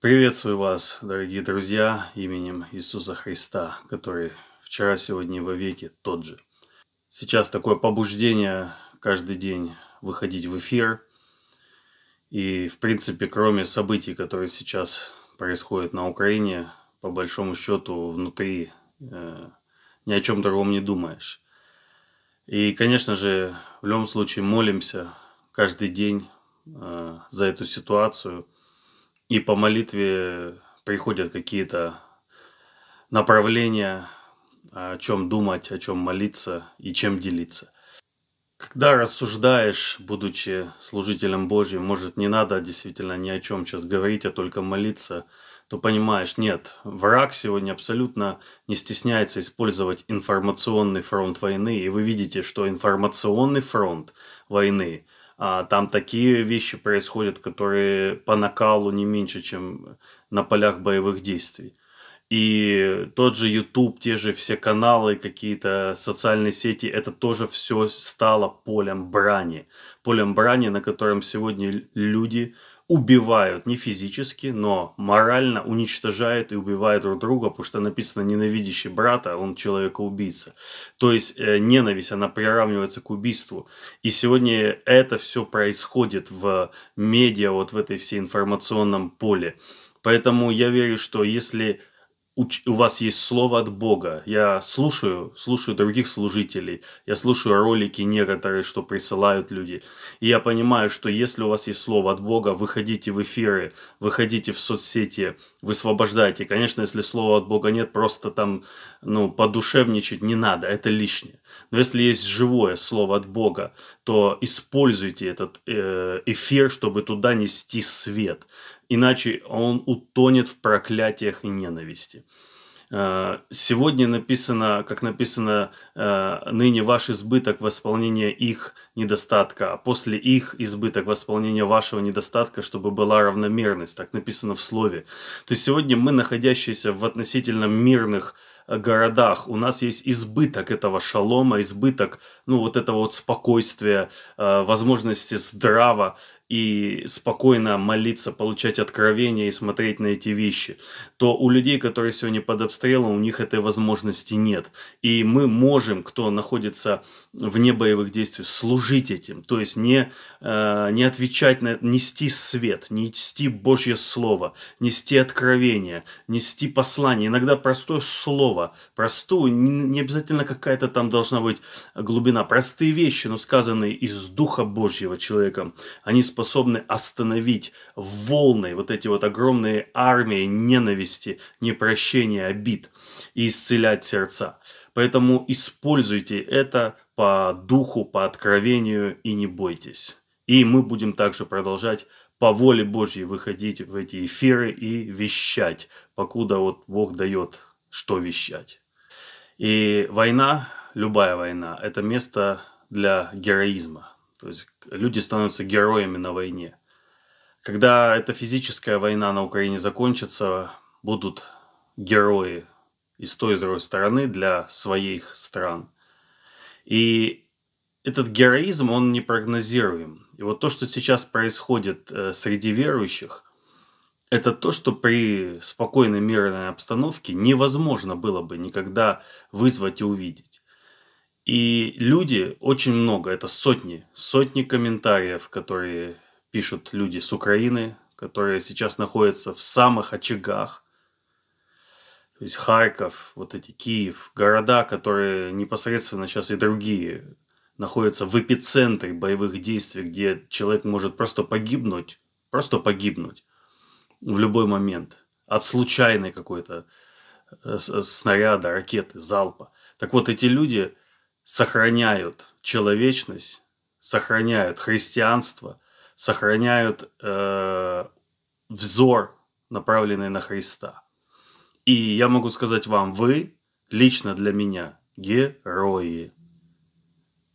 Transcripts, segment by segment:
Приветствую вас, дорогие друзья, именем Иисуса Христа, который вчера, сегодня и вовеки тот же. Сейчас такое побуждение каждый день выходить в эфир. И, в принципе, кроме событий, которые сейчас происходят на Украине, по большому счету, внутри э, ни о чем другом не думаешь. И, конечно же, в любом случае молимся каждый день э, за эту ситуацию – и по молитве приходят какие-то направления, о чем думать, о чем молиться и чем делиться. Когда рассуждаешь, будучи служителем Божьим, может, не надо действительно ни о чем сейчас говорить, а только молиться, то понимаешь, нет, враг сегодня абсолютно не стесняется использовать информационный фронт войны, и вы видите, что информационный фронт войны – а, там такие вещи происходят, которые по накалу не меньше, чем на полях боевых действий. И тот же YouTube, те же все каналы, какие-то социальные сети, это тоже все стало полем брани. Полем брани, на котором сегодня люди убивают не физически, но морально уничтожают и убивают друг друга, потому что написано ненавидящий брата, он человека-убийца. То есть э, ненависть, она приравнивается к убийству. И сегодня это все происходит в медиа, вот в этой всей информационном поле. Поэтому я верю, что если у вас есть слово от Бога. Я слушаю, слушаю других служителей, я слушаю ролики некоторые, что присылают люди. И я понимаю, что если у вас есть слово от Бога, выходите в эфиры, выходите в соцсети, высвобождайте. Конечно, если слова от Бога нет, просто там, ну, подушевничать не надо, это лишнее. Но если есть живое слово от Бога, то используйте этот э, эфир, чтобы туда нести свет иначе он утонет в проклятиях и ненависти. Э, сегодня написано, как написано, э, ныне ваш избыток восполнения их недостатка, а после их избыток восполнения вашего недостатка, чтобы была равномерность. Так написано в слове. То есть сегодня мы, находящиеся в относительно мирных Э, городах у нас есть избыток этого шалома, избыток, ну, вот этого вот спокойствия, возможности здраво и спокойно молиться, получать откровения и смотреть на эти вещи, то у людей, которые сегодня под обстрелом, у них этой возможности нет. И мы можем, кто находится вне боевых действий, служить этим. То есть не, э, не отвечать на нести свет, нести Божье Слово, нести откровение, нести послание. Иногда простое слово простую, не обязательно какая-то там должна быть глубина, простые вещи, но сказанные из Духа Божьего человеком, они способны остановить волны, вот эти вот огромные армии ненависти, непрощения, обид и исцелять сердца. Поэтому используйте это по духу, по откровению и не бойтесь. И мы будем также продолжать по воле Божьей выходить в эти эфиры и вещать, покуда вот Бог дает что вещать. И война, любая война, это место для героизма. То есть люди становятся героями на войне. Когда эта физическая война на Украине закончится, будут герои и с той и с другой стороны для своих стран. И этот героизм, он непрогнозируем. И вот то, что сейчас происходит э, среди верующих – это то, что при спокойной мирной обстановке невозможно было бы никогда вызвать и увидеть. И люди очень много, это сотни, сотни комментариев, которые пишут люди с Украины, которые сейчас находятся в самых очагах. То есть Харьков, вот эти Киев, города, которые непосредственно сейчас и другие находятся в эпицентре боевых действий, где человек может просто погибнуть, просто погибнуть в любой момент от случайной какой-то э, снаряда, ракеты, залпа. Так вот, эти люди сохраняют человечность, сохраняют христианство, сохраняют э, взор, направленный на Христа. И я могу сказать вам, вы лично для меня герои.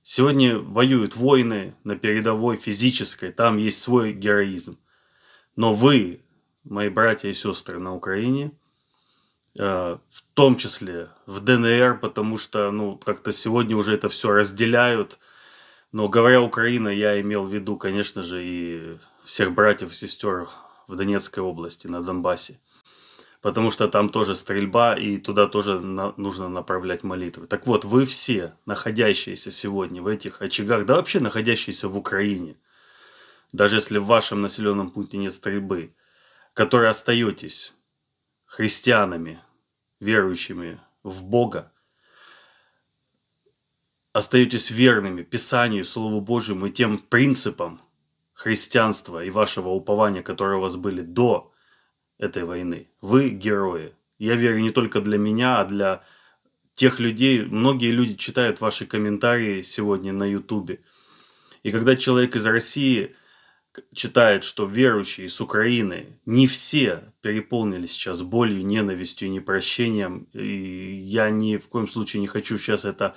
Сегодня воюют войны на передовой физической, там есть свой героизм. Но вы мои братья и сестры на Украине, э, в том числе в ДНР, потому что, ну, как-то сегодня уже это все разделяют. Но говоря Украина, я имел в виду, конечно же, и всех братьев и сестер в Донецкой области, на Донбассе. Потому что там тоже стрельба, и туда тоже на, нужно направлять молитвы. Так вот, вы все, находящиеся сегодня в этих очагах, да вообще находящиеся в Украине, даже если в вашем населенном пункте нет стрельбы, которые остаетесь христианами, верующими в Бога, остаетесь верными Писанию, Слову Божьему и тем принципам христианства и вашего упования, которые у вас были до этой войны. Вы герои. Я верю не только для меня, а для тех людей. Многие люди читают ваши комментарии сегодня на Ютубе. И когда человек из России читает, что верующие с Украины не все переполнили сейчас болью, ненавистью непрощением. И я ни в коем случае не хочу сейчас это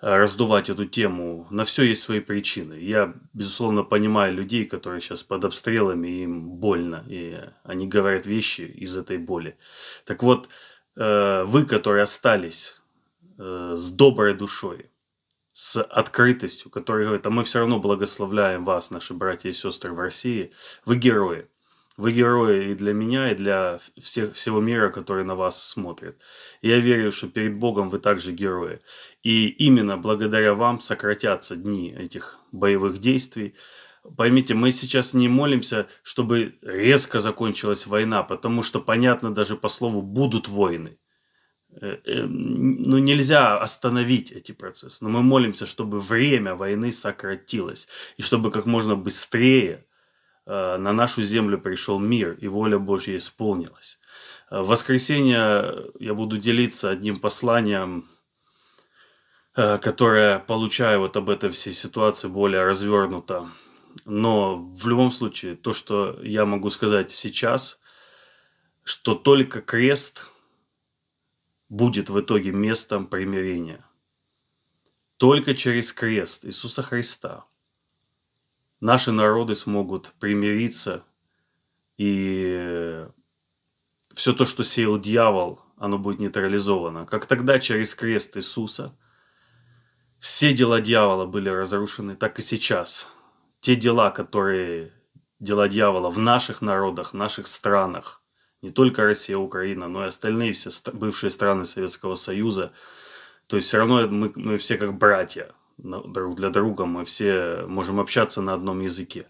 э, раздувать эту тему. На все есть свои причины. Я, безусловно, понимаю людей, которые сейчас под обстрелами, им больно, и они говорят вещи из этой боли. Так вот, э, вы, которые остались э, с доброй душой, с открытостью, который говорит, а мы все равно благословляем вас, наши братья и сестры в России. Вы герои. Вы герои и для меня, и для всех, всего мира, который на вас смотрит. я верю, что перед Богом вы также герои. И именно благодаря вам сократятся дни этих боевых действий. Поймите, мы сейчас не молимся, чтобы резко закончилась война, потому что понятно даже по слову «будут войны». Э, э, ну, нельзя остановить эти процессы. Но мы молимся, чтобы время войны сократилось. И чтобы как можно быстрее э, на нашу землю пришел мир и воля Божья исполнилась. В воскресенье я буду делиться одним посланием, которое получаю вот об этой всей ситуации более развернуто. Но в любом случае, то, что я могу сказать сейчас, что только крест – будет в итоге местом примирения. Только через крест Иисуса Христа наши народы смогут примириться, и все то, что сеял дьявол, оно будет нейтрализовано. Как тогда через крест Иисуса все дела дьявола были разрушены, так и сейчас. Те дела, которые дела дьявола в наших народах, в наших странах – не только Россия, Украина, но и остальные все бывшие страны Советского Союза. То есть все равно мы, мы все как братья друг для друга, мы все можем общаться на одном языке.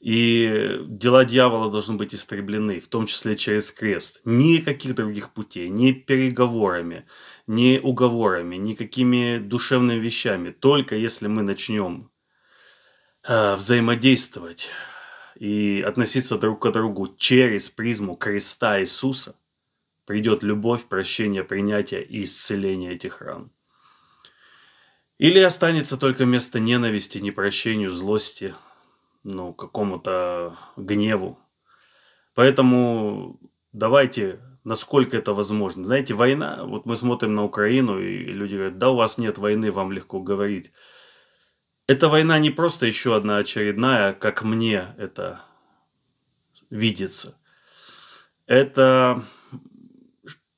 И дела дьявола должны быть истреблены, в том числе через крест. Никаких других путей, ни переговорами, ни уговорами, никакими душевными вещами. Только если мы начнем э, взаимодействовать и относиться друг к другу через призму креста Иисуса, придет любовь, прощение, принятие и исцеление этих ран. Или останется только место ненависти, непрощению, злости, ну, какому-то гневу. Поэтому давайте, насколько это возможно. Знаете, война, вот мы смотрим на Украину, и люди говорят, да, у вас нет войны, вам легко говорить. Эта война не просто еще одна очередная, как мне это видится. Это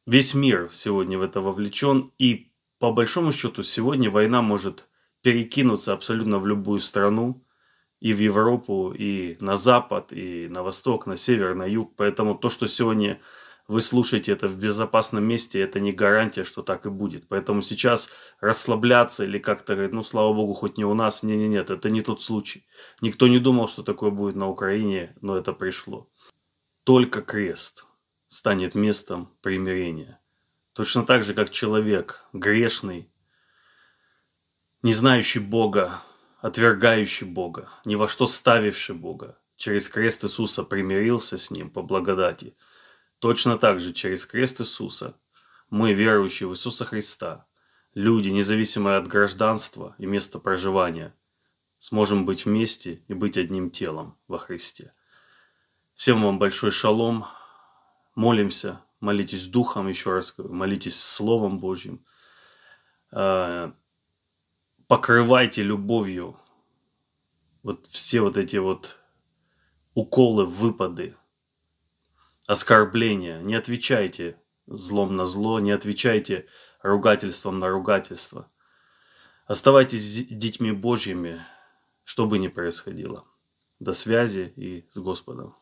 весь мир сегодня в это вовлечен. И по большому счету сегодня война может перекинуться абсолютно в любую страну. И в Европу, и на запад, и на восток, на север, на юг. Поэтому то, что сегодня вы слушаете это в безопасном месте, это не гарантия, что так и будет. Поэтому сейчас расслабляться или как-то говорить, ну, слава богу, хоть не у нас, не, не, нет, это не тот случай. Никто не думал, что такое будет на Украине, но это пришло. Только крест станет местом примирения. Точно так же, как человек грешный, не знающий Бога, отвергающий Бога, ни во что ставивший Бога, через крест Иисуса примирился с Ним по благодати – Точно так же через крест Иисуса мы, верующие в Иисуса Христа, люди, независимые от гражданства и места проживания, сможем быть вместе и быть одним телом во Христе. Всем вам большой шалом. Молимся, молитесь Духом, еще раз молитесь Словом Божьим. А, покрывайте любовью вот все вот эти вот уколы, выпады, оскорбления, не отвечайте злом на зло, не отвечайте ругательством на ругательство. Оставайтесь детьми Божьими, что бы ни происходило. До связи и с Господом.